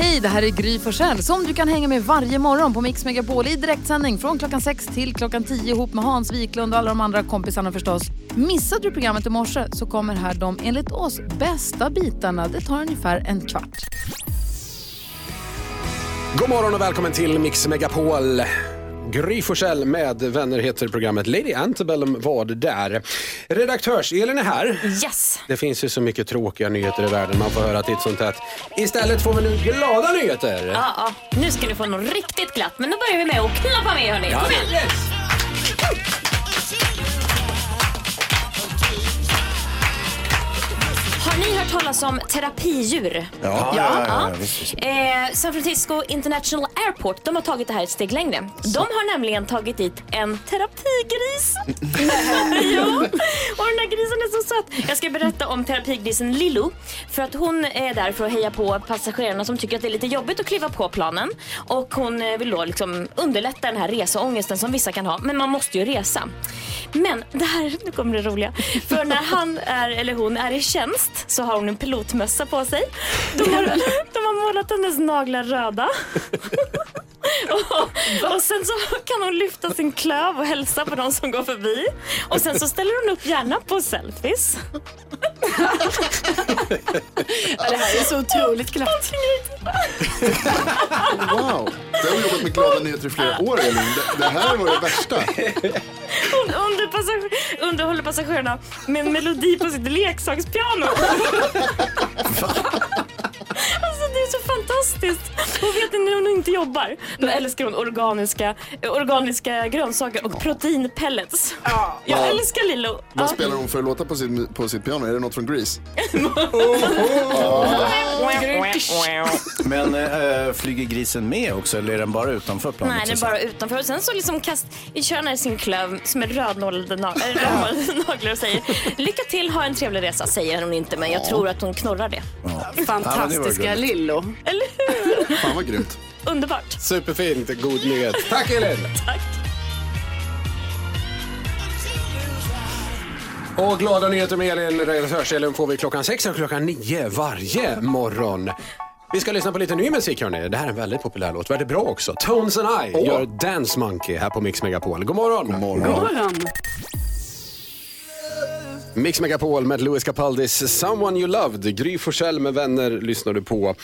Hej, det här är Gry Forssell som du kan hänga med varje morgon på Mix Megapol i direktsändning från klockan 6 till klockan 10 ihop med Hans Wiklund och alla de andra kompisarna förstås. Missade du programmet i morse så kommer här de enligt oss bästa bitarna. Det tar ungefär en kvart. God morgon och välkommen till Mix Megapol. Gry Forssell med vänner heter programmet. Lady Antebellum var det där. Redaktörs-Elin är här. Yes! Det finns ju så mycket tråkiga nyheter i världen man får höra titt som tätt. Istället får vi nu glada nyheter. Ja, ja. Nu ska ni få något riktigt glatt. Men då börjar vi med att knappa med hörni. Kom igen! Yes! Har ni hört talas om terapidjur? Ja, ja, ja, visst. Eh, San Francisco International Airport de har tagit det här ett steg längre. De har nämligen tagit dit en terapigris. ja, och den här grisen är så söt. Jag ska berätta om terapigrisen Lillo. För att hon är där för att heja på passagerarna som tycker att det är lite jobbigt att kliva på planen. Och hon eh, vill då liksom underlätta den här reseångesten som vissa kan ha. Men man måste ju resa. Men det här, nu kommer det roliga. För när han är, eller hon är i tjänst så har hon en pilotmössa på sig. De har, de har målat hennes naglar röda. och, och sen så kan hon lyfta sin klöv och hälsa på de som går förbi. Och sen så ställer hon upp gärna på selfies. det här är så otroligt glatt. Wow! Du har jobbat med glada nyheter i flera år Elin. Det, det här var det värsta. Hon under passager, underhåller passagerarna med en melodi på sitt leksakspiano. Det är så fantastiskt. Och vet när hon inte jobbar? Då älskar hon organiska, organiska grönsaker och proteinpellets. Jag älskar Lillo. Vad Ja. spelar hon för låtar på, sin, på sitt piano? Är det något från Grease? Men äh, flyger grisen med också eller är den bara utanför planet? Nej, den är bara utanför. Och sen så liksom kast, kör han i sin klöv som nag- äh, rödmålade naglar och säger lycka till, ha en trevlig resa, säger hon inte, men jag tror att hon knorrar det. Fantastiska Ja, men det Eller hur? Fan vad grymt. Underbart. Superfint, god nyhet. Tack Elin! Tack. Och glada nyheter med Elin, redaktörs-Elin får vi klockan sex och klockan nio varje morgon. Vi ska lyssna på lite ny musik hörni. Det här är en väldigt populär låt, väldigt bra också. Tones and I gör Dance Monkey här på Mix Megapol. God morgon! God morgon. Mix Megapol med Louis Capaldis Someone You Loved. Gry Forssell med vänner lyssnar du på.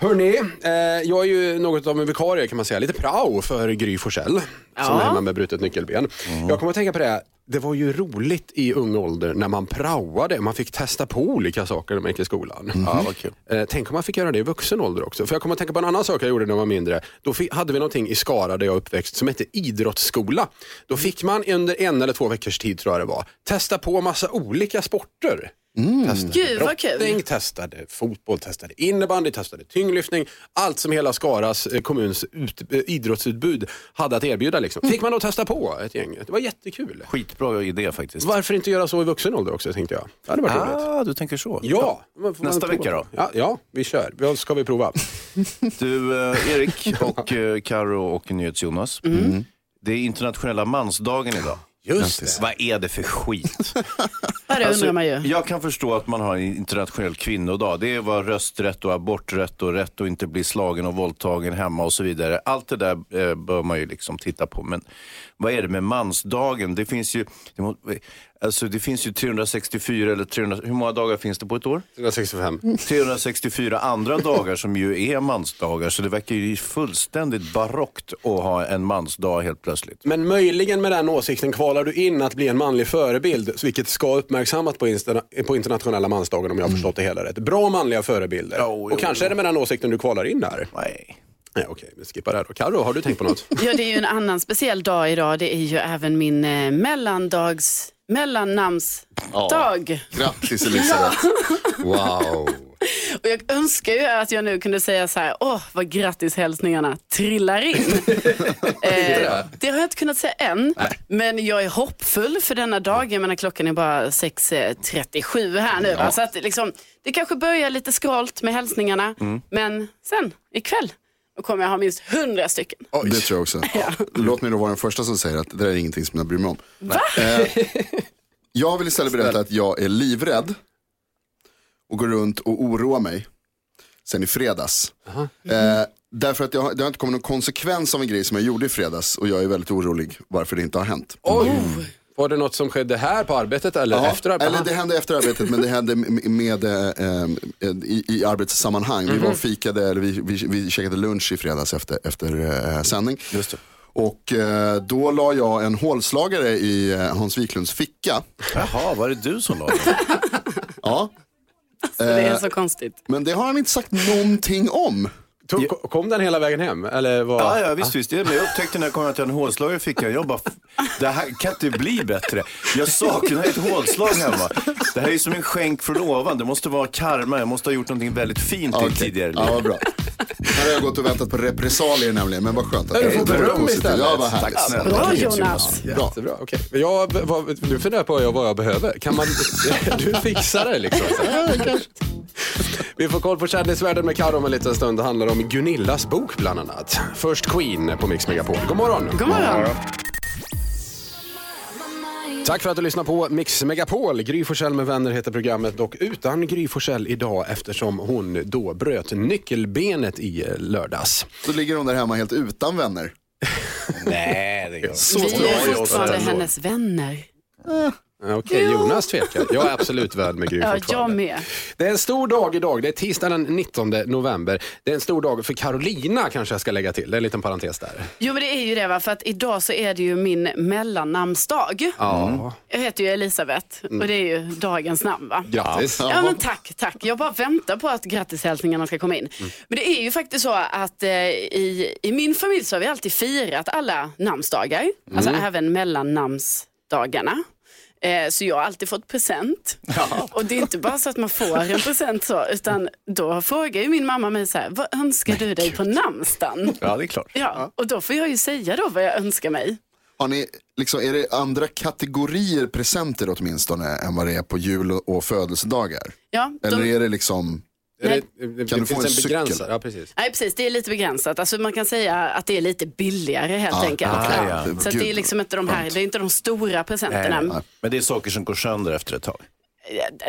Hörni, eh, jag är ju något av en vikarie kan man säga, lite prao för Gry Forssell som är hemma med brutet nyckelben. Jag kommer att tänka på det, det var ju roligt i ung ålder när man praoade, man fick testa på olika saker när man gick i skolan. Ja, vad kul. Eh, tänk om man fick göra det i vuxen ålder också. För jag kommer att tänka på en annan sak jag gjorde när jag var mindre. Då fi- hade vi någonting i Skara där jag uppväxt som hette idrottsskola. Då fick man under en eller två veckors tid tror jag det var, testa på massa olika sporter. Testade Gud, vad kul. testade fotboll, testade innebandy, testade tyngdlyftning. Allt som hela Skaras eh, kommuns ut, eh, idrottsutbud hade att erbjuda. Liksom. Fick man då testa på ett gäng. Det var jättekul. Skitbra idé faktiskt. Varför inte göra så i vuxen ålder också tänkte jag. Det hade varit roligt. Ah, du tänker så. Ja. får Nästa vecka då? Ja, ja, vi kör. Vad ska vi prova? Du, eh, Erik och eh, Karo och NyhetsJonas. Mm. Det är internationella mansdagen idag. Just det. Vad är det för skit? Det Alltså, undrar man ju. Jag kan förstå att man har en internationell kvinnodag. Det är vad rösträtt och aborträtt och rätt att inte bli slagen och våldtagen hemma och så vidare. Allt det där eh, bör man ju liksom titta på. Men vad är det med mansdagen? Det finns ju, det, må, alltså, det finns ju 364 eller 300, hur många dagar finns det på ett år? 365. 364 andra dagar som ju är mansdagar. Så det verkar ju fullständigt barockt att ha en mansdag helt plötsligt. Men möjligen med den åsikten kvalar du in att bli en manlig förebild, vilket ska uppmärksammas på, på internationella mansdagen om jag har förstått det hela rätt. Bra manliga förebilder. Jo, och jo, kanske är det med den åsikten du kvalar in där. Nej. Nej, okej, vi skippar det här då. Carro, har du tänkt på något? Ja, det är ju en annan speciell dag idag. Det är ju även min eh, mellandags, mellannamnsdag. Grattis Elisabeth. Wow. Och jag önskar ju att jag nu kunde säga så här, åh vad grattis hälsningarna trillar in. eh, det har jag inte kunnat säga än, men jag är hoppfull för denna dag. Jag menar klockan är bara 6.37 här nu. va? Så att liksom, det kanske börjar lite skralt med hälsningarna, men sen ikväll då kommer jag ha minst 100 stycken. Det tror jag också. Låt mig då vara den första som säger att det där är ingenting som jag bryr mig om. Eh, jag vill istället berätta att jag är livrädd och går runt och oroar mig sen i fredags. Eh, därför att har, det har inte kommit någon konsekvens av en grej som jag gjorde i fredags och jag är väldigt orolig varför det inte har hänt. Oj! Var det något som skedde här på arbetet eller Ja, efter arbetet? Eller det hände efter arbetet men det hände med, med, eh, eh, i, i arbetssammanhang. Vi var och fikade, eller vi, vi, vi käkade lunch i fredags efter, efter eh, sändning. Just det. Och eh, då la jag en hålslagare i eh, Hans Wiklunds ficka. Jaha, var det du som la den? Ja, Så det är så konstigt. men det har han inte sagt någonting om. Tog, kom den hela vägen hem? Eller vad? Ja, ja visst, visst. Det, men jag upptäckte när jag kom att jag hade en hålslagare i fickan. Jag bara, det här kan inte bli bättre. Jag saknar ett hålslag hemma. Det här är som en skänk från ovan. Det måste vara karma. Jag måste ha gjort någonting väldigt fint i ett tidigare liv. Ja, vad bra. Här har jag gått och väntat på repressalier nämligen, men vad skönt. Att Du får det var beröm istället. Ja, vad Tack snälla. Bra Jonas. Bra. Jättebra, okej. Men Jag, vad, nu funderar jag på vad jag behöver. Kan man, du fixar det liksom. Vi får koll på kändisvärlden med Karo om en liten stund. Det handlar om Gunillas bok bland annat. Först Queen på Mix Megapol. God morgon! God morgon. Tack för att du lyssnar på Mix Megapol. Gry Forssell med vänner heter programmet och utan Gry Forssell idag eftersom hon då bröt nyckelbenet i lördags. Så ligger hon där hemma helt utan vänner. Nej, det gör Så Vi bra är fortfarande hennes vänner. Okej, Jonas tvekar. Jag är absolut värd med Gry Ja, jag med. Det är en stor dag idag. Det är tisdag den 19 november. Det är en stor dag för Carolina kanske jag ska lägga till. Det är en liten parentes där. Jo men det är ju det va, för att idag så är det ju min mellannamnsdag. Ja, Jag heter ju Elisabeth och det är ju dagens namn va. grattis. Ja men tack, tack. Jag bara väntar på att grattishälsningarna ska komma in. Men det är ju faktiskt så att eh, i, i min familj så har vi alltid firat alla namnsdagar. Alltså även mellannamnsdagarna. Eh, så jag har alltid fått present. Och det är inte bara så att man får en present så, utan då frågar ju min mamma mig så här, vad önskar du dig på namnsdagen? Ja, det är klart. Ja, och då får jag ju säga då vad jag önskar mig. Har ni, liksom, är det andra kategorier presenter åtminstone än vad det är på jul och- födelsedagar? Ja, Eller de, är det liksom, Nej. det, det, Kan det du få en en cykel? begränsad. Ja, precis. nej precis, det är lite begränsat. Alltså man kan säga att det är lite billigare helt enkelt. ah, Ja. Så att det är Gud, liksom inte de här, det är inte de stora presenterna. Nej, men det är saker som går sönder efter ett tag.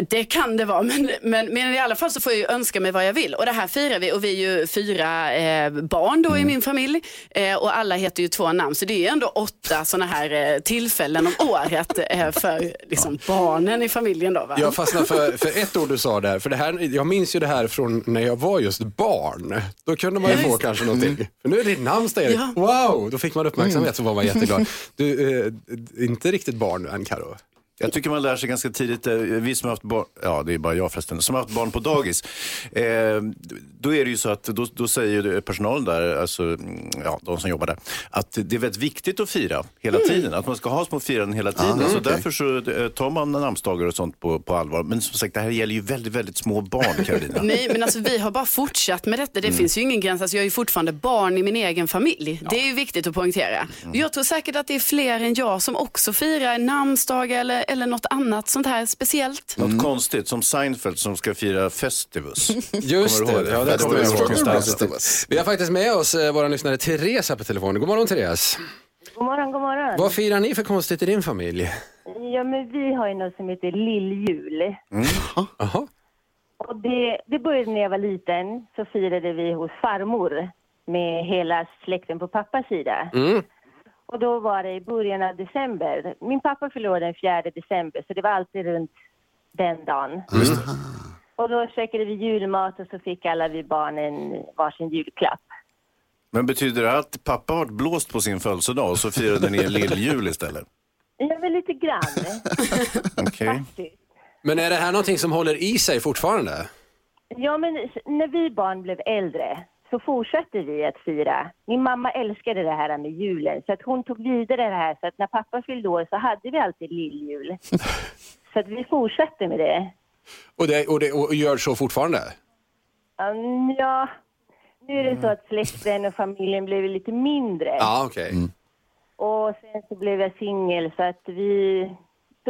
Det kan det vara, men, men, men i alla fall så får jag önska mig vad jag vill. Och det här firar vi och vi är ju fyra eh, barn då i min familj eh, och alla heter ju två namn. Så det är ju ändå åtta sådana här eh, tillfällen om året eh, för liksom, barnen i familjen då. Va? Jag fastnade för, för ett ord du sa där. För det här, jag minns ju det här från när jag var just barn. Då kunde man ju Ja, få kanske någonting. För nu är det namnsdag Erik. Ja. Wow, då fick man uppmärksamhet så var man jätteglad. Du, eh, inte riktigt barn än Karo. Jag tycker man lär sig ganska tidigt, eh, vi som har haft barn, ja det är bara jag förresten, som har haft barn på dagis. Eh, då är det ju så att då, då säger personalen där, alltså mm, ja, de som jobbar där, att det är väldigt viktigt att fira hela tiden. Att man ska ha små firanden hela tiden. så okej. därför så eh, tar man namnsdagar och sånt på, på allvar. Men som sagt, det här gäller ju väldigt, väldigt små barn, Carolina. Nej, men alltså vi har bara fortsatt med detta. Det Mm. finns ju ingen gräns. Alltså, jag är ju fortfarande barn i min egen familj. Det är ju viktigt att poängtera. Mm. Jag tror säkert att det är fler än jag som också firar namnsdag eller, eller något annat sånt här speciellt. Något konstigt, som Seinfeld som ska fira Festivus. Just det, det? ja, det kommer jag ihåg. Vi har faktiskt med oss eh, våra lyssnare Therese här på telefonen. God morgon Therese. God morgon, god morgon. Vad firar ni för konstigt i din familj? Ja, men vi har ju något som heter lilljul. Jaha. Och det, det började när jag var liten, så firade vi hos farmor med hela släkten på pappas sida. Mm. Och då var det i början av december. Min pappa förlorade den 4 december, så det var alltid runt den dagen. Och då käkade vi julmat och så fick alla vi barnen varsin julklapp. Men betyder det att pappa har blåst på sin födelsedag och så firade ni en lilljul istället? Ja, men lite grann Okej. faktiskt. Men är det här någonting som håller i sig fortfarande? Ja, men när vi barn blev äldre så fortsatte vi att fira. Min mamma älskade det här med julen så att hon tog vidare det här så att när pappa fyllde år så hade vi alltid lilljul. så att vi fortsatte med det. Och, det, och, det, och gör så fortfarande? Um, ja, nu är det så att släkten och familjen blev lite mindre. Ja, okej. Och sen så blev jag singel så att vi...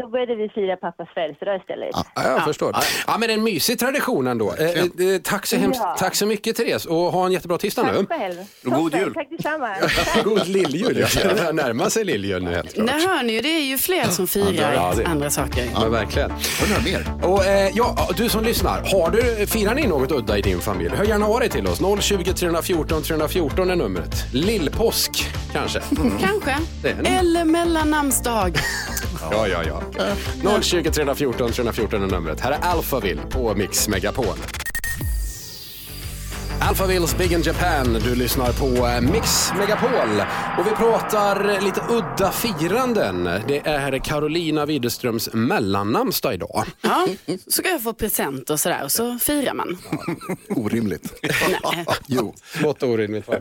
Då började vi fira pappas födelsedag istället. Ja, jag förstår. Ja, men en mysig tradition ändå. Eh, eh, tack, så hemskt, Ja. tack så mycket Therese och ha en jättebra tisdag nu. Tack själv. God Toppen, jul. Tack detsamma. God lilljul. Jag börjar närma sig lilljul nu helt klart. Där hör ni ju, det är ju fler som firar Ja, det- andra saker. Ja, verkligen. Undrar mer. Och, eh, ja, du som lyssnar, har du, firar ni något udda i din familj? Hör gärna av dig till oss. 020 314 314 är numret. Lillpåsk kanske? Kanske. Det är en- Eller mellannamnsdag. Ja, ja, ja. 020 314 314 är numret. Här är Alphaville på Mix Megapol. Alphavilles Big in Japan. Du lyssnar på eh, Mix Megapol. Och vi pratar lite udda firanden. Det är Carolina Widerströms mellannamnsdag idag. Ja, så ska jag få present och sådär och så firar man. Orimligt. Nej. Jo. Smått orimligt va?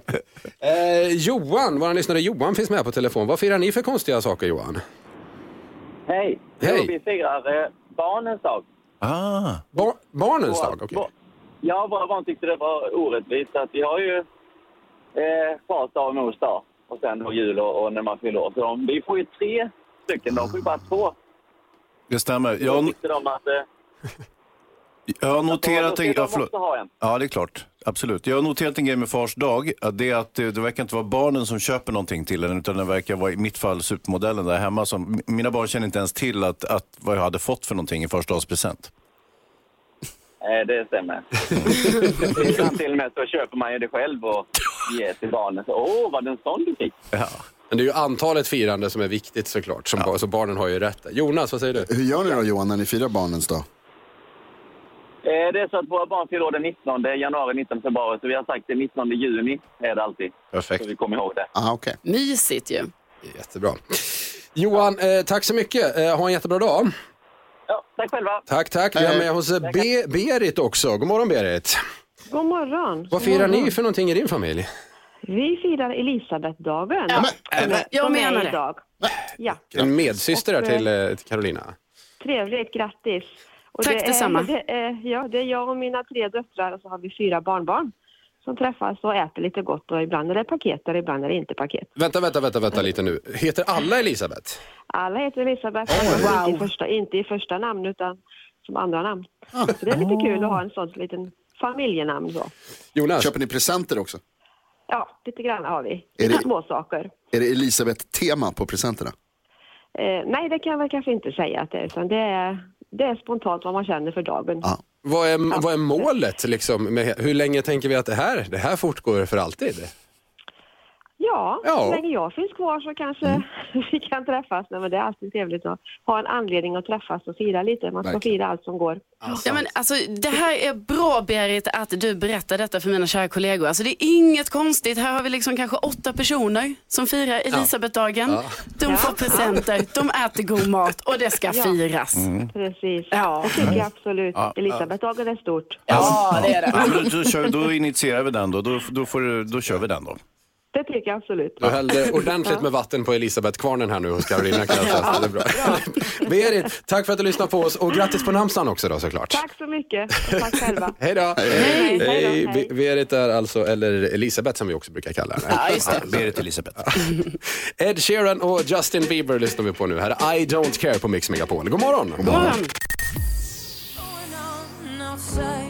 Eh, Johan, vår lyssnare Johan finns med på telefon. Vad firar ni för konstiga saker Johan? Hej! Hej. Jo, vi firar eh, barnens dag. Ah. Bar- barnens dag, okej. vå- Ja, våra barn tyckte det var orättvist. Att vi har ju eh, fars dag och mors dag och sen då jul och, och när man fyller år. Så de, vi får ju tre stycken, de får ju bara två. Det stämmer. Då Jag, tyckte de att... Eh, jag har noterat en... Ja, förlåt. Ja, det är klart. Absolut. Jag har noterat en grej med Fars dag. Att det, är att det, det verkar inte vara barnen som köper någonting till en, utan det verkar vara i mitt fall supermodellen där hemma. Som, mina barn känner inte ens till att, att vad jag hade fått för någonting i Fars dagspresent. Eh, det stämmer. Ibland till och med så köper man ju det själv och ger till barnen. Så, Åh, var det en sån du fick? Ja. Men det är ju antalet firande som är viktigt såklart. Som, Så barnen har ju rätt. Jonas, vad säger du? Hur gör ni då Johan när ni firar barnens dag? Eh, det är så att våra barn fyller den 19 januari, 19 februari. Så vi har sagt den 19 juni är det alltid. Perfekt. Så vi kommer ihåg det. Ah, okay. Mysigt ju. Jättebra. Johan, eh, tack så mycket. Eh, ha en jättebra dag. Ja, tack själva. Tack, tack. Vi har med oss eh, Be- Berit också. God morgon Berit. God morgon. Vad firar ni för någonting i din familj? Vi firar Elisabethdagen. Ja, är- jag menar det. idag. Ja, En medsyster till, eh, till Carolina. trevligt. Grattis. Och Tack det är, detsamma. Det är, ja, det är jag och mina tre döttrar och så har vi fyra barnbarn som träffas och äter lite gott och ibland är det paket och ibland är det inte paket. Vänta, vänta, vänta, vänta lite nu. Heter alla Elisabeth? Alla heter Elisabeth, inte, i första, inte i första namn utan som andra namn. Så det är lite kul att ha en sån liten familjenamn så. Jonas? Köper ni presenter också? Ja, lite grann har vi. Är Lite det- små saker. Är det Elisabeth-tema på presenterna? Eh, nej, det kan jag väl kanske inte säga att det är, utan det är, det är spontant vad man känner för dagen. Vad är, vad är målet liksom? Med, hur länge tänker vi att det här, det här fortgår för alltid? Ja, Ja. så länge jag finns kvar så kanske vi kan träffas. Nej, men det är alltid trevligt att ha en anledning att träffas och fira lite. Man ska Verkligen. fira allt som går. Ja, men alltså, det här är bra Berit att du berättar detta för mina kära kollegor. Alltså, det är inget konstigt. Här har vi liksom kanske åtta personer som firar Elisabethdagen. Ja. De får presenter, de äter god mat och det ska Ja. firas. Precis. Ja. Det tycker jag absolut. Ja. Elisabethdagen är stort. Ja, det är det. Ja, då, kör, då initierar vi den då. Då, då, får, du- då kör vi den då. Det tycker jag absolut. Du hällde ordentligt med vatten på Elisabeth-kvarnen här nu hos Carolina kan jag säga. Så Det är bra. Berit, tack för att du lyssnade på oss och grattis på namnsdagen också då såklart. Tack så mycket. Och tack själva. Hej då! Hej. Hej. Be- Berit är alltså, eller Elisabeth som vi också brukar kalla henne. Ja, just det. Berit Elisabeth. Ed Sheeran och Justin Bieber lyssnar vi på nu. Här är I Don't Care på Mix Megapol. God morgon! God morgon.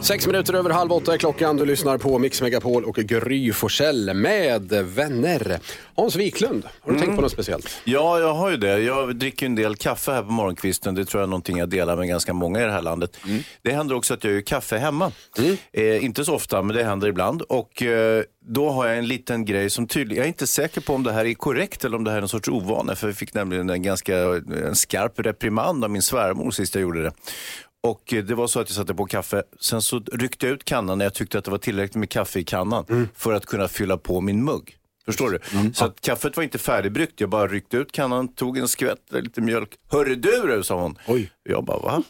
Sex minuter över halv åtta är klockan. Du lyssnar på Mix Megapol och Gry Forssell med vänner. Hans Wiklund, har du tänkt på något speciellt? Ja, jag har ju det. Jag dricker en del kaffe här på morgonkvisten. Det tror jag är någonting jag delar med ganska många i det här landet. Det händer också att jag gör kaffe hemma. Eh, inte så ofta, men det händer ibland. Och eh, då har jag en liten grej som tydligen, jag är inte säker på om det här är korrekt eller om det här är en sorts ovana. För jag fick nämligen en ganska en skarp reprimand av min svärmor sist jag gjorde det. Och eh, det var så att jag satte på kaffe, sen så ryckte jag ut kannan när jag tyckte att det var tillräckligt med kaffe i kannan för att kunna fylla på min mugg. Förstår du? Så att kaffet var inte färdigbryggt. Jag bara ryckte ut kannan, tog en skvätt, lite mjölk. Hörru du, du, sa hon. Oj. Jag bara, va?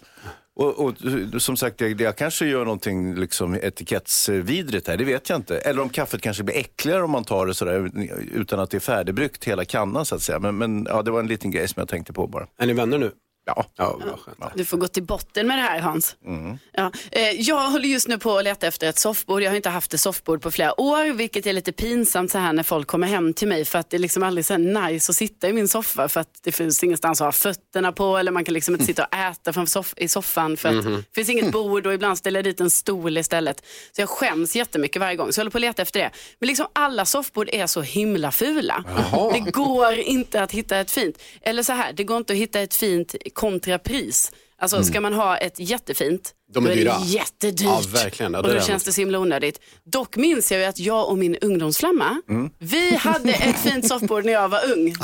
Och, och som sagt, jag, jag kanske gör någonting liksom etikettsvidrigt här, det vet jag inte. Eller om kaffet kanske blir äckligare om man tar det sådär utan att det är färdigbryggt hela kannan så att säga. Men, men ja, det var en liten grej som jag tänkte på bara. Är ni vänner nu? Ja. Ja. Du får gå till botten med det här Hans. Mm. Ja. Eh, jag håller just nu på att leta efter ett soffbord. Jag har inte haft ett soffbord på flera år, vilket är lite pinsamt så här när folk kommer hem till mig för att det är liksom aldrig så nice att sitta i min soffa för att det finns ingenstans att ha fötterna på eller man kan liksom inte sitta och äta från soff- i soffan för att Mhm. det finns inget bord och ibland ställer jag dit en stol istället. Så jag skäms jättemycket varje gång så jag håller på att leta efter det. Men liksom alla soffbord är så himla fula. Jaha. Det går inte att hitta ett fint, eller så här, det går inte att hitta ett fint kontrapris. Alltså Mm. ska man ha ett jättefint, De är då är dyra. det jättedyrt. Ja, verkligen. Ja, och det då är känns det. så himla onödigt. Dock minns jag ju att jag och min ungdomsflamma, Mm. vi hade ett fint soffbord när jag var ung.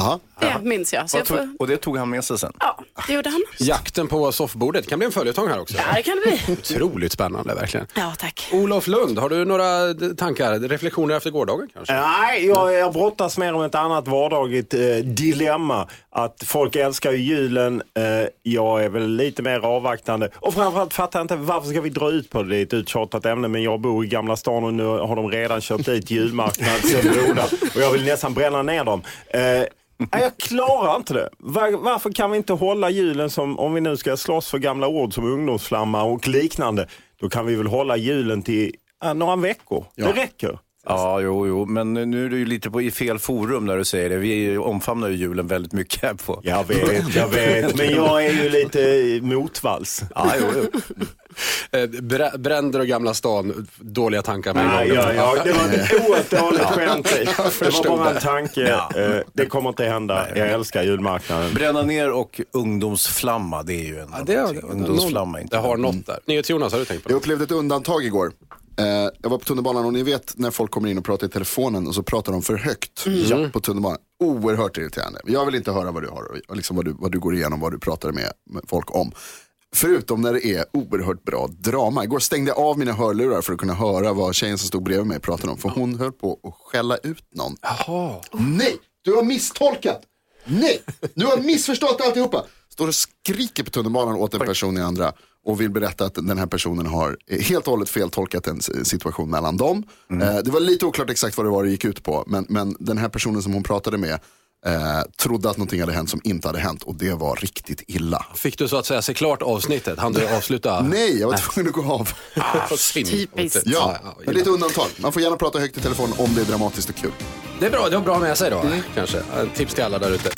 Det minns jag. Jag får, och det tog han med sig sen? ja, det gjorde han. Jakten på soffbordet kan bli en följetong här också. Ja, det kan det bli. Otroligt spännande verkligen. Ja, tack. Olof Lund, har du några tankar, reflektioner efter gårdagen kanske? Nej, jag, jag brottas mer med ett annat vardagligt eh, dilemma. Att folk älskar ju julen. Eh, jag är väl lite mer avvaktande. Och framförallt fattar jag inte varför ska vi dra ut på det? Det är ett uttjatat ämne men jag bor i Gamla stan och nu har de redan kört dit julmarknadsbrodar. Och jag vill nästan bränna ner dem. Eh, nej, jag klarar inte det. Var, varför kan vi inte hålla julen som, om vi nu ska slåss för gamla ord som ungdomsflamma och liknande, då kan vi väl hålla julen till eh, några veckor. Det räcker. Ja, jo, jo, men nu är du ju lite på, i fel forum när du säger det. Vi omfamnar ju julen väldigt mycket här på. Jag vet, jag vet, men jag är ju lite motvalls. Ja, jo, jo. Eh, brä- Bränder och Gamla stan, dåliga tankar med Nej, ja, ja, det var ett oerhört dåligt skämt. Jag Det var bara en det. tanke. Eh, Det kommer inte hända. Jag älskar julmarknaden. Bränna ner och ungdomsflamma, det är ju en det har- någonting. ungdomsflamma. Inte Det har något där. NyhetsJonas, har du tänkt på Jag det? upplevde ett undantag igår. Eh, jag var på tunnelbanan och ni vet när folk kommer in och pratar i telefonen och så pratar de för högt Mm. på tunnelbanan. Oerhört irriterande. Jag vill inte höra vad du har och liksom vad, du, vad du går igenom, vad du pratar med, med folk om. Förutom när det är oerhört bra drama. Igår stängde jag av mina hörlurar för att kunna höra vad tjejen som stod bredvid mig pratade om. För hon höll på att skälla ut någon. Nej, du har misstolkat. Nej, du har missförstått alltihopa. Står och skriker på tunnelbanan åt en person i andra och vill berätta att den här personen har helt och hållet feltolkat en situation mellan dem. Eh, det var lite oklart exakt vad det var det gick ut på, men, men den här personen som hon pratade med eh, trodde att någonting hade hänt som inte hade hänt och det var riktigt illa. Fick du så att säga se klart avsnittet? Han du avsluta? Nej, jag var tvungen att gå av. Ah. Typiskt. Ja, men det är ett undantag. Man får gärna prata högt i telefon om det är dramatiskt och kul. Det är bra, det har bra med sig då, kanske. Eh, Tips till alla där ute.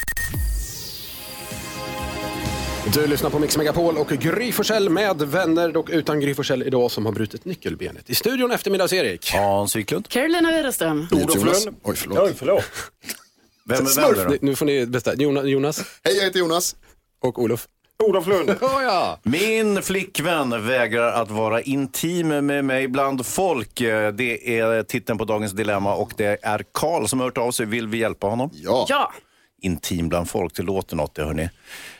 Du lyssnar på Mix Megapol och Gry Forssell med vänner och utan Gry Forssell idag som har brutit nyckelbenet. I studion eftermiddags-Erik. Hans Wiklund. Carolina Widerström. Olof Lund. Oj, förlåt. Oj, förlåt. Vem är vem då? Nu får ni bestämma. Jonas, Hej, jag heter Jonas. och Olof. Olof Lund. Oh, ja. Min flickvän vägrar att vara intim med mig bland folk. Det är titeln på dagens dilemma och det är Karl som har hört av sig. Vill vi hjälpa honom? Ja. Ja. Intim bland folk, det låter något det hörni.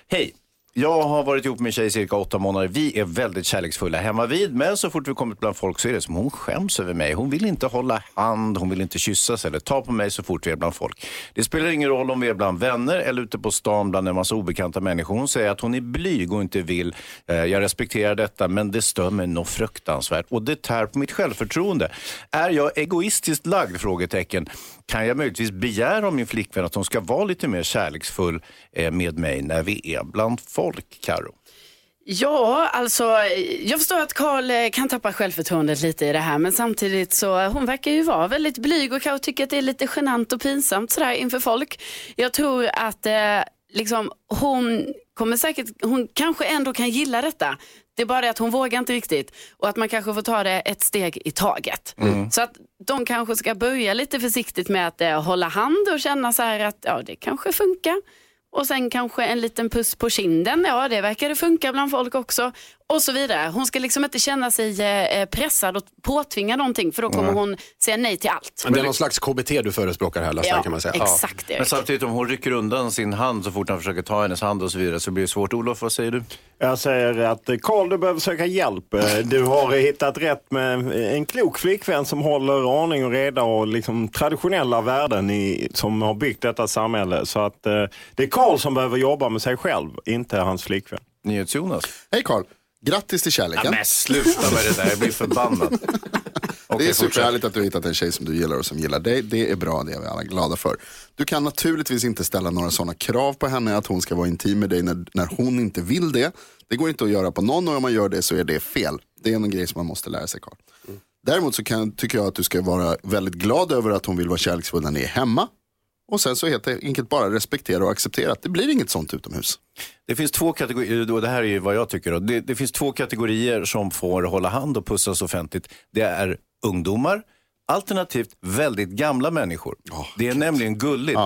Hej! Jag har varit ihop med en tjej i cirka åtta månader. Vi är väldigt kärleksfulla hemma vid men så fort vi kommit bland folk så är det som hon skäms över mig. Hon vill inte hålla hand, hon vill inte kyssas eller ta på mig så fort vi är bland folk. Det spelar ingen roll om vi är bland vänner eller ute på stan bland en massa obekanta människor. Hon säger att hon är blyg och inte vill. Eh, jag respekterar detta men det stör mig nog fruktansvärt och det tär på mitt självförtroende. Är jag egoistiskt lagd? Frågetecken. Kan jag möjligtvis begära av min flickvän att hon ska vara lite mer kärleksfull eh, med mig när vi är bland folk, Karo? Ja, alltså jag förstår att Karl eh, kan tappa självförtroendet lite i det här men samtidigt så eh, hon verkar ju vara väldigt blyg och kanske tycker att det är lite genant och pinsamt sådär inför folk. Jag tror att eh, liksom hon kommer säkert, hon kanske ändå kan gilla detta. Det är bara det att hon vågar inte riktigt och att man kanske får ta det ett steg i taget. Så att de kanske ska börja lite försiktigt med att eh, hålla hand och känna så här att ja, det kanske funkar. Och sen kanske en liten puss på kinden, ja det verkar det funka bland folk också. Och så vidare. Hon ska liksom inte känna sig eh, pressad och påtvinga någonting för då kommer Nej. hon säga nej till allt. Men det är någon slags KBT du förespråkar här, Lasse, Ja, kan man säga. exakt, Erik. Men samtidigt om hon rycker undan sin hand så fort han försöker ta hennes hand och så vidare så blir det svårt. Olof, vad säger du? Jag säger att eh, Karl, du behöver söka hjälp. Eh, Du har eh, hittat rätt med en klok flickvän som håller ordning och reda och liksom traditionella värden i, som har byggt detta samhälle. Så att eh, det är Karl som behöver jobba med sig själv, inte hans flickvän. NyhetsJonas. Hej Karl. Grattis till kärleken. Ja, men sluta med det där, jag blir förbannad. det är superhärligt att du har hittat en tjej som du gillar och som gillar dig. Det är bra, det är vi alla glada för. Du kan naturligtvis inte ställa några sådana krav på henne att hon ska vara intim med dig när, när hon inte vill det. Det går inte att göra på någon och om man gör det så är det fel. Det är en grej som man måste lära sig Carl. Däremot så kan, tycker jag att du ska vara väldigt glad över att hon vill vara kärleksfull när ni är hemma. Och sen så helt enkelt bara respektera och acceptera att det blir inget sånt utomhus. Det finns två kategorier, och det här är ju vad jag tycker, då. det, det finns två kategorier som får hålla hand och pussas offentligt. Det är ungdomar, alternativt väldigt gamla människor. det är nämligen gulligt.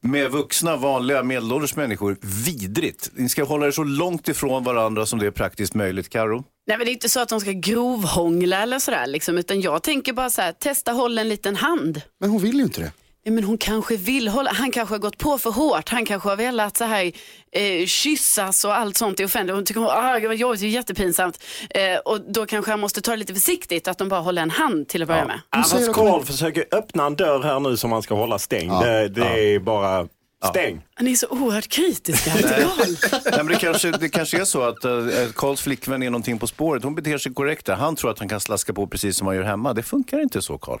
Med vuxna, vanliga, medelålders människor, vidrigt. Ni ska hålla er så långt ifrån varandra som det är praktiskt möjligt. Karo? Nej men det är inte så att de ska grovhångla eller sådär liksom, utan jag tänker bara så här, testa hålla en liten hand. Men hon vill ju inte det. Ja, men hon kanske vill hålla, han kanske har gått på för hårt, han kanske har velat så här eh, kyssas och allt sånt i offentligt. Hon tycker ah, det var jobbigt, det är jättepinsamt. Eh, och då kanske han måste ta det lite försiktigt, att de bara håller en hand till att börja med. Annars Carl försöker öppna en dörr här nu som man ska hålla stängd. Det, det är bara stäng. Ni är så oerhört kritiska till Carl. Nej, men det, kanske, det kanske är så att Karls flickvän är någonting på spåret. Hon beter sig korrekt där. Han tror att han kan slaska på precis som han gör hemma. Det funkar inte så, Karl.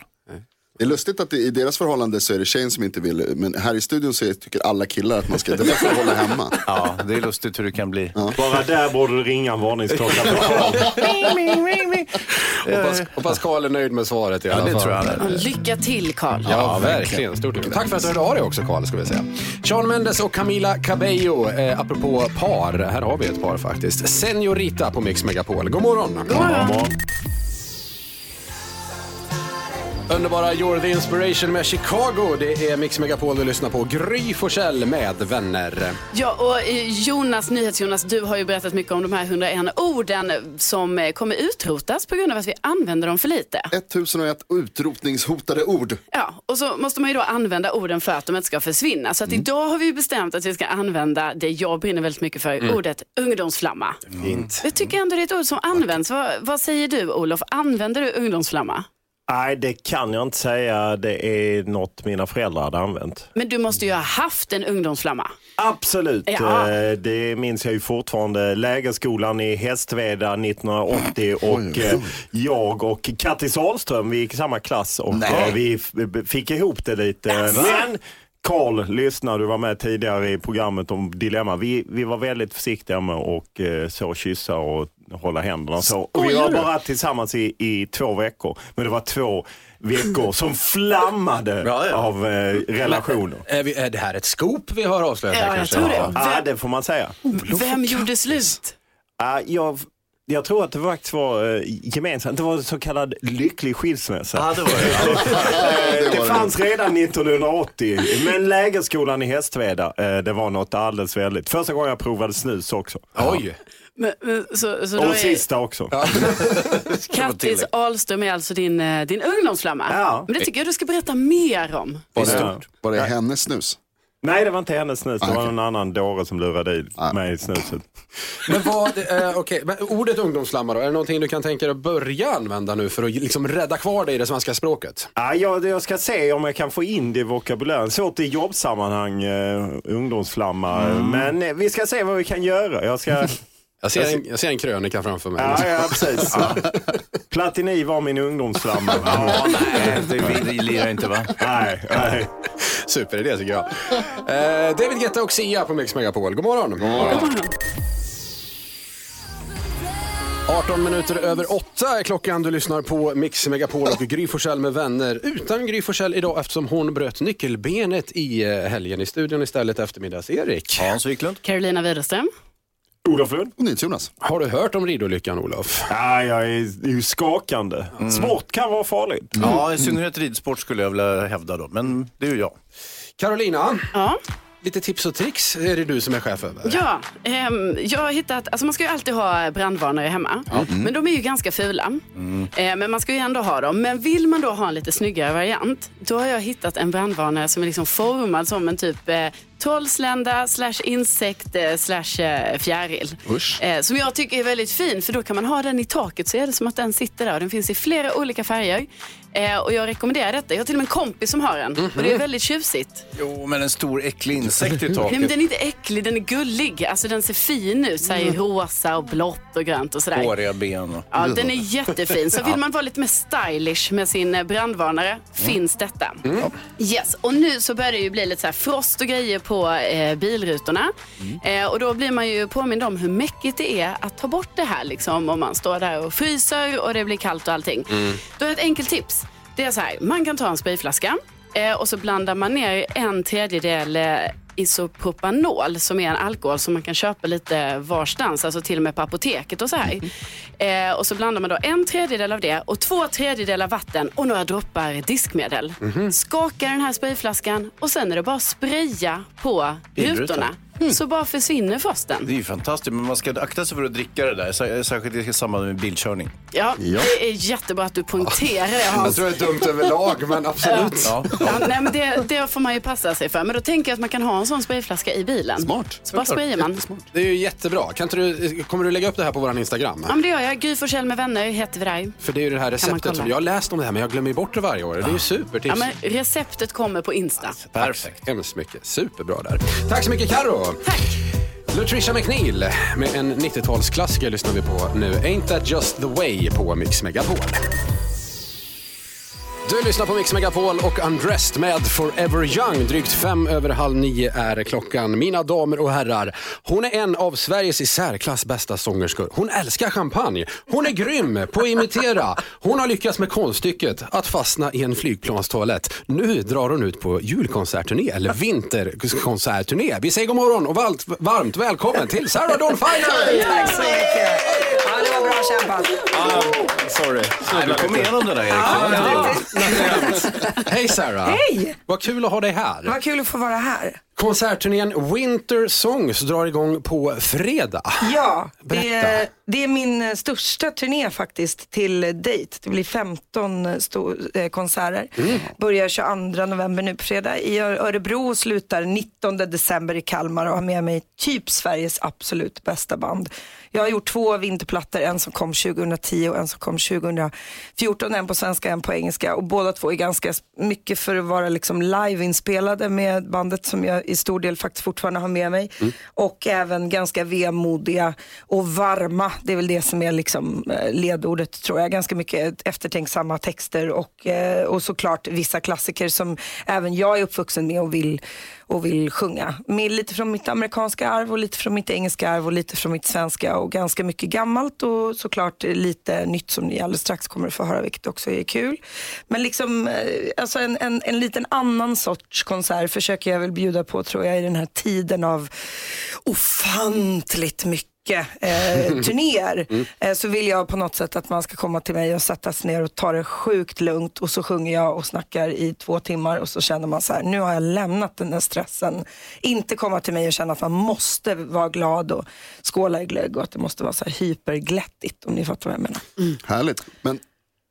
Det är lustigt att det, i deras förhållande så är det tjejen som inte vill, men här i studion så är- tycker alla killar att man ska, det är därför hålla hemma. Ja, det är lustigt hur det kan bli. Bara där borde du ringa en varningsklocka. Hoppas, hoppas Karl är nöjd med svaret i alla det fall. tror jag han Och Lycka till Carl. Ja, verkligen. Stort tack. Tack för att du hörde av dig också, Karl, ska vi säga. Sean Mendes och Camila Cabello, eh, apropå par. Här har vi ett par faktiskt. Senorita på Mix Megapol. God morgon. God morgon. Underbara You're the Inspiration med Chicago. Det är Mix Megapol du lyssnar på. Gry Forssell med vänner. Ja, och eh, Jonas, NyhetsJonas, du har ju berättat mycket om de här 101 orden som eh, kommer utrotas på grund av att vi använder dem för lite. 1001 utrotningshotade ord. Ja, och så måste man ju då använda orden för att de inte ska försvinna. Så att idag har vi bestämt att vi ska använda det jag brinner väldigt mycket för, Mm. ordet ungdomsflamma. Fint. Jag tycker ändå det är ett ord som används. Vad, vad säger du Olof, använder du ungdomsflamma? Nej, det kan jag inte säga. Det är något mina föräldrar hade använt. Men du måste ju ha haft en ungdomsflamma. Absolut, Ja. Eh, det minns jag ju fortfarande. Lägerskolan i Hästveda 1980 och eh, jag och Kattis Ahlström, vi gick i samma klass och Nej. eh, vi fick ihop det lite. Men Karl, lyssna, du var med tidigare i programmet om Dilemma. Vi, vi var väldigt försiktiga med att så kyssa och hålla händerna och så. Och vi var bara tillsammans i, i två veckor. Men det var två veckor som flammade Ja, ja. av eh, relationer. Är, vi, är det här ett scoop vi har avslöjat? här Ja, jag tror det. Ja, det får man säga. Vem gjorde slut? Ja, jag, jag tror att det faktiskt var eh, gemensamt. Det var en så kallad lycklig skilsmässa. Ja, det var det. Eh, det det fanns redan 1980. Men lägerskolan i Hästveda, eh, det var något alldeles väldigt. Första gången jag provade snus också. Oj. Men, men, så, så Och är sista också. Kattis Ahlström är alltså din, eh, din ungdomsflamma. Ja. Men det tycker jag du ska berätta mer om. Var det, var det hennes snus? Nej, det var inte hennes snus. Det var okej. en annan dåre som lurade i mig i snuset. Men vad, eh, okej, men ordet ungdomsflamma då, är det någonting du kan tänka dig att börja använda nu för att liksom rädda kvar dig i det svenska språket? Ja, jag, jag ska se om jag kan få in det i vokabulären. Svårt i jobbsammanhang, eh, ungdomsflamma. Men eh, vi ska se vad vi kan göra. Jag ska... Jag ser en, jag ser en krönika framför mig. Ja, ja precis. Platini var min ungdomsflamma. Ja, nej, det, vi lirar inte va? Nej, nej. Superidé tycker jag. Eh, David Guetta och Sia på Mix Megapol. God morgon. God morgon. 18 minuter över 8 är klockan. Du lyssnar på Mix Megapol och Gry Forssell med vänner. Utan Gry Forssell idag eftersom hon bröt nyckelbenet i eh, helgen. I studion istället eftermiddags-Erik. Hans Wiklund. Carolina Widerström. Olof Lund? Och Jonas. Har du hört om ridolyckan Olof? Ja, jag är ju skakande. Sport kan vara farligt. Ja, i synnerhet ridsport skulle jag vilja hävda då, men det är ju jag. Carolina, Ja. Lite tips och tricks är det du som är chef över. Ja, ehm, jag har hittat, alltså man ska ju alltid ha brandvarnare hemma. Men de är ju ganska fula. Eh, men man ska ju ändå ha dem. Men vill man då ha en lite snyggare variant, då har jag hittat en brandvarnare som är liksom formad som en typ eh, trollslända slash insekt eh, slash eh, fjäril. Usch. Eh, som jag tycker är väldigt fin för då kan man ha den i taket så är det som att den sitter där. Och Den finns i flera olika färger. Eh, och jag rekommenderar detta. Jag har till och med en kompis som har en. Och det är väldigt tjusigt. Jo, men en stor äcklig insekt i Nej, taket. men den är inte äcklig, den är gullig. Alltså den ser fin ut, så här, i rosa och blått och grönt och sådär. Håriga ben och... Ja, den är jättefin. Så vill man vara lite mer stylish med sin eh, brandvarnare finns detta. Yes, och nu så börjar det ju bli lite så här frost och grejer på eh, bilrutorna. Eh, och då blir man ju påmind om hur mäckigt det är att ta bort det här liksom om man står där och fryser och det blir kallt och allting. Då är ett enkelt tips. Det är så här, man kan ta en sprayflaska eh, och så blandar man ner en tredjedel eh, isopropanol som är en alkohol som man kan köpa lite varstans, alltså till och med på apoteket och så här. Eh, och så blandar man då en tredjedel av det och två tredjedelar vatten och några droppar diskmedel. Skaka den här sprayflaskan och sen är det bara att spraya på Bilrutan. Rutorna. Så bara försvinner frosten. Det är ju fantastiskt, men man ska akta sig för att dricka det där, sär- särskilt i samband med bilkörning. Ja, Ja. det är jättebra att du poängterar det Jag Hans. tror det är dumt överlag, men absolut. Ja, nej, men det, det får man ju passa sig för. Men då tänker jag att man kan ha en sån sprayflaska i bilen. Smart. Så bara sprayar man. Det är ju jättebra. Kan inte du, kommer du lägga upp det här på vår Instagram? Ja, men det gör jag. Gry Forssell med vänner heter vi där. För det är ju det här receptet. Som, jag har läst om det här men jag glömmer bort det varje år. Det är ju supertips. Ja, men receptet kommer på Insta. Perfekt. Hemskt mycket. Superbra där. Tack så mycket Karo. Tack. Latricia McNeil med en 90-talsklassiker lyssnar vi på nu. Ain't that just the way på Mix Megapol. Du lyssnar på Mix Megapol och Undressed med Forever Young. Drygt fem över halv nio är klockan. Mina damer och herrar, hon är en av Sveriges i särklass bästa sångerskor. Hon älskar champagne. Hon är grym på att imitera. Hon har lyckats med konststycket att fastna i en flygplanstoalett. Nu drar hon ut på julkonsertturné, eller vinterkonsertturné. Vi säger god morgon och varmt, varmt välkommen till Sarah Dawn Finer! Tack så mycket. Ja, det var bra kämpat. Sorry. Nej, du kom igenom det där Erik. Hej Sarah! Hej! Vad kul att ha dig här. Vad kul att få vara här. Konsertturnén Winter Songs drar igång på fredag. Ja, det är, det är min eh, största turné faktiskt till eh, date. Det blir 15 sto- eh, konserter. Mm. Börjar 22 november nu på fredag i Örebro och slutar 19 december i Kalmar och har med mig typ Sveriges absolut bästa band. Jag har gjort två vinterplattor, en som kom 2010 och en som kom 2014, en på svenska, en på engelska och båda två är ganska mycket för att vara liksom live-inspelade med bandet som jag i stor del faktiskt fortfarande har med mig och även ganska vemodiga och varma. Det är väl det som är liksom eh, ledordet tror jag. Ganska mycket eftertänksamma texter och, eh, och såklart vissa klassiker som även jag är uppvuxen med och vill, och vill sjunga. Med lite från mitt amerikanska arv och lite från mitt engelska arv och lite från mitt svenska och ganska mycket gammalt och såklart lite nytt som ni alldeles strax kommer att få höra vilket också är kul. Men liksom eh, alltså en, en, en liten annan sorts konsert försöker jag väl bjuda på tror jag i den här tiden av ofantligt mycket turnéer eh, så vill jag på något sätt att man ska komma till mig och sätta sig ner och ta det sjukt lugnt och så sjunger jag och snackar i två timmar och så känner man så här, nu har jag lämnat den där stressen. Inte komma till mig och känna att man måste vara glad och skåla i glögg och att det måste vara så här hyperglättigt om ni fattar vad jag menar. Härligt. Men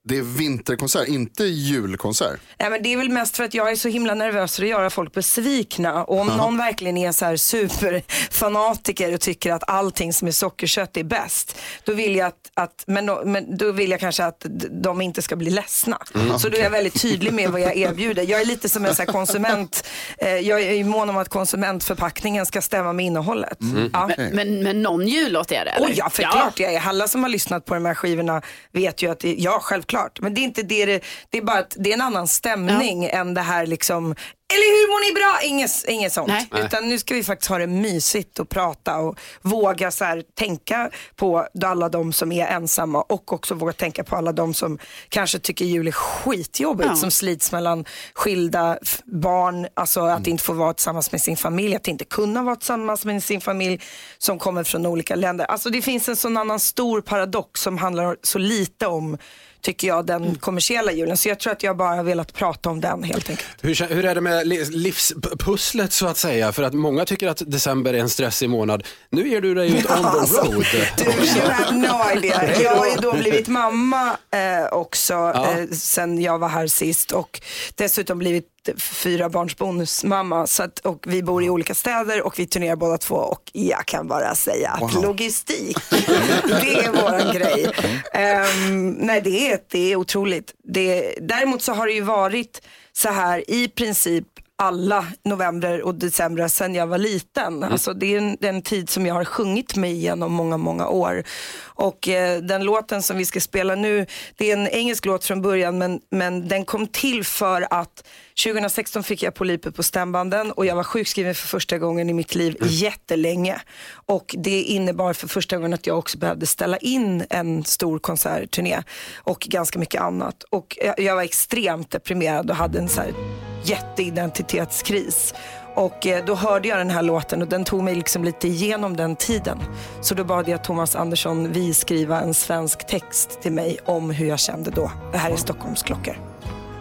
det är vinterkonsert, inte julkonsert. Nej, men det är väl mest för att jag är så himla nervös för att göra folk besvikna. Och om någon verkligen är så här superfanatiker och tycker att allting som är sockerkött är bäst. Då vill jag att, att men, då, men då vill jag kanske att de inte ska bli ledsna. Mm, så då är jag väldigt tydlig med vad jag erbjuder. Jag är lite som en så här konsument. Eh, jag är ju mån om att konsumentförpackningen ska stämma med innehållet. Ja. Men, men, men någon jullåt är det eller? Oh, ja, för klart jag är. Alla som har lyssnat på de här skivorna vet ju att det, ja, självklart. Men det är inte det, det, det är bara att det är en annan stämning än det här liksom, eller hur mår ni bra? Inget, inget sånt. Nej. Utan nu ska vi faktiskt ha det mysigt och prata och våga så här, tänka på alla de som är ensamma och också våga tänka på alla de som kanske tycker jul är skitjobbigt Ja. som slits mellan skilda barn, alltså att inte få vara tillsammans med sin familj, att inte kunna vara tillsammans med sin familj som kommer från olika länder. Alltså det finns en sån annan stor paradox som handlar så lite om tycker jag, den kommersiella julen. Så jag tror att jag bara har velat prata om den helt enkelt. Hur, hur är det med li- livspusslet så att säga? För att många tycker att december är en stressig månad. Nu ger du dig ut on the Alltså, road. Du, you have no idea. Jag har ju då blivit mamma eh, också Ja. eh, sen jag var här sist och dessutom blivit fyra barns bonusmamma så att, och vi bor i olika städer och vi turnerar båda två och jag kan bara säga att Wow. logistik, det är våran grej. Ehm, nej det är, det är otroligt. Det, däremot så har det ju varit så här i princip alla november och december sedan jag var liten. Alltså det är en, det är en tid som jag har sjungit mig igenom många, många år. Och eh, den låten som vi ska spela nu, det är en engelsk låt från början men, men den kom till för att 2016 fick jag polyper på stämbanden och jag var sjukskriven för första gången i mitt liv jättelänge. Och det innebar för första gången att jag också behövde ställa in en stor konsertturné och ganska mycket annat. Och jag, jag var extremt deprimerad och hade en så här jätteidentitetskris. Och eh, då hörde jag den här låten och den tog mig liksom lite igenom den tiden. Så då bad jag Thomas Andersson vi skriva en svensk text till mig om hur jag kände då. Det här är Stockholms klockor.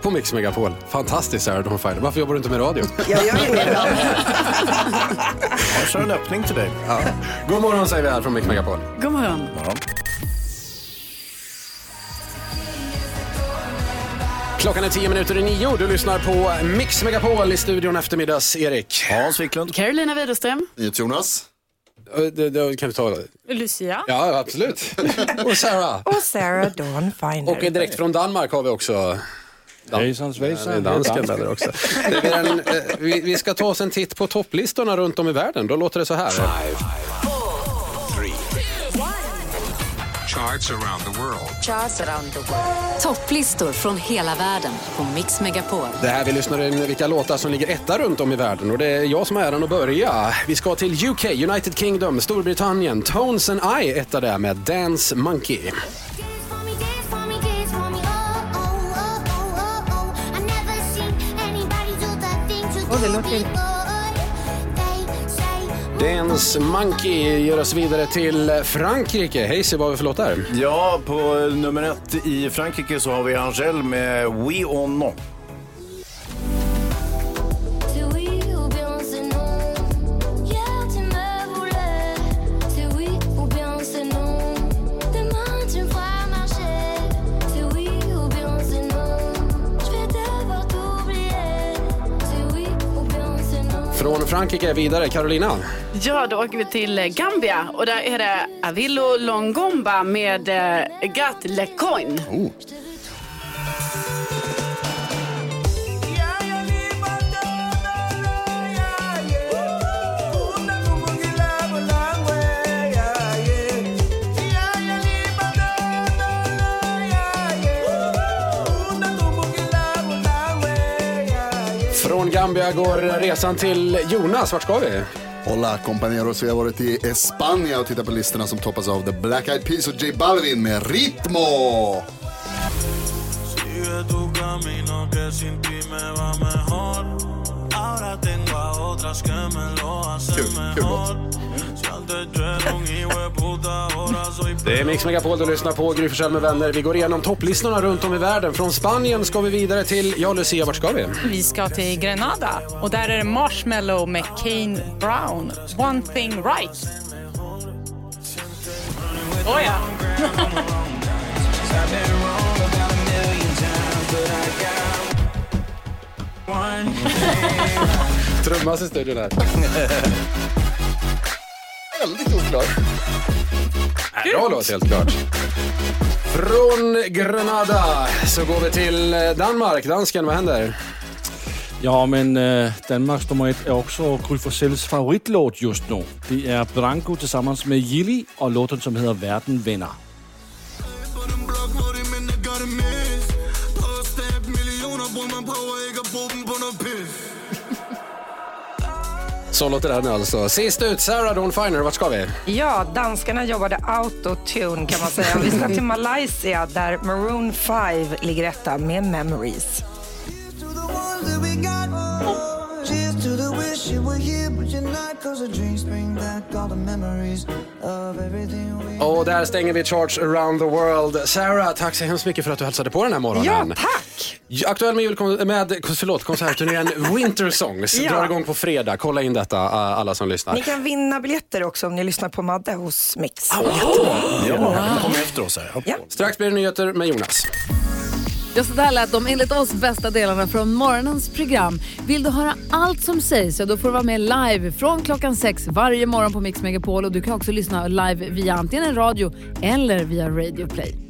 På Mix Megapol. Fantastiskt Sarah Dawn Finer. Varför jobbar du inte med radio? Jag gör ju det. Jag kör en öppning till dig. Ja. God morgon säger vi här från Mix Megapol. God morgon. Klockan är tio minuter i nio. Du lyssnar på Mix Megapol i studion eftermiddags. Erik. Hans Wiklund. Carolina Widerström. Jonas. Det, det, kan vi ta? Lucia. Ja, absolut. Och Sarah. Och Sarah Dawn Finer. Och direkt från Danmark har vi också Hejsan svejsan. Ja, det är dansken där också. Eh, vi, vi ska ta oss en titt på topplistorna runt om i världen. Då låter det så här. Charts around the world. Charts around the world. Topplistor från hela världen på Mix Megapol. Det här vi lyssnar in vilka låtar som ligger etta runt om i världen och det är jag som har äran att börja. Vi ska till UK, United Kingdom, Storbritannien. Tones and I etta där med Dance Monkey. Oh, det låter... Dance Monkey gör oss vidare till Frankrike. Hej, vad har vi för låtar? Ja, på nummer ett i Frankrike så har vi Angel med We on Knock. Från Frankrike vidare, Carolina. Ja, då åker vi till eh, Gambia och där är det Avilo Longomba med eh, Gat Le Coin. Från Gambia går resan till Jonas. Vart ska vi? Hola compañeros, vi har varit i Spanien och tittat på listorna som toppas av The Black Eyed Peas och J Balvin med Ritmo. Sigue tu camino Det är Mix Megapol du lyssnar på, Gry Forssell med vänner. Vi går igenom topplistorna runt om i världen. Från Spanien ska vi vidare till, ja Lucia, vart ska vi? Vi ska till Grenada och där är det Marshmallow med Kane Brown. One thing right. Oh ja. Trummas i studion här. Väldigt oklart. Bra låt helt klart. Från Grenada så går vi till Danmark. Dansken, vad händer? Ja, men øh, Danmarks nummer ett är också Gry Forssells favoritlåt just nu. Det är Branko tillsammans med Gilly och låten som heter Världen vänner. Så låter den alltså. Sist ut, Sarah Dawn Finer, vart ska vi? Ja, danskarna jobbade autotune kan man säga. Vi ska till Malaysia där Maroon 5 ligger etta med Memories. Wish you were here, but you're not. Cause the drinks bring back all the memories of everything we Och där stänger vi Charts around the world. Sarah, tack så hemskt mycket för att du hälsade på den här morgonen. Ja, tack! Aktuell med, julkon- med förlåt, konsertturnén Winter Songs Ja. drar igång på fredag. Kolla in detta, alla som lyssnar. Ni kan vinna biljetter också om ni lyssnar på Madde hos Mix. Ja, kom efter oss här. Strax blir det nyheter med Jonas. Ja, så där lät de enligt oss bästa delarna från morgonens program. Vill du höra allt som sägs så då får du vara med live från klockan sex varje morgon på Mix Megapol och du kan också lyssna live via antingen radio eller via Radio Play.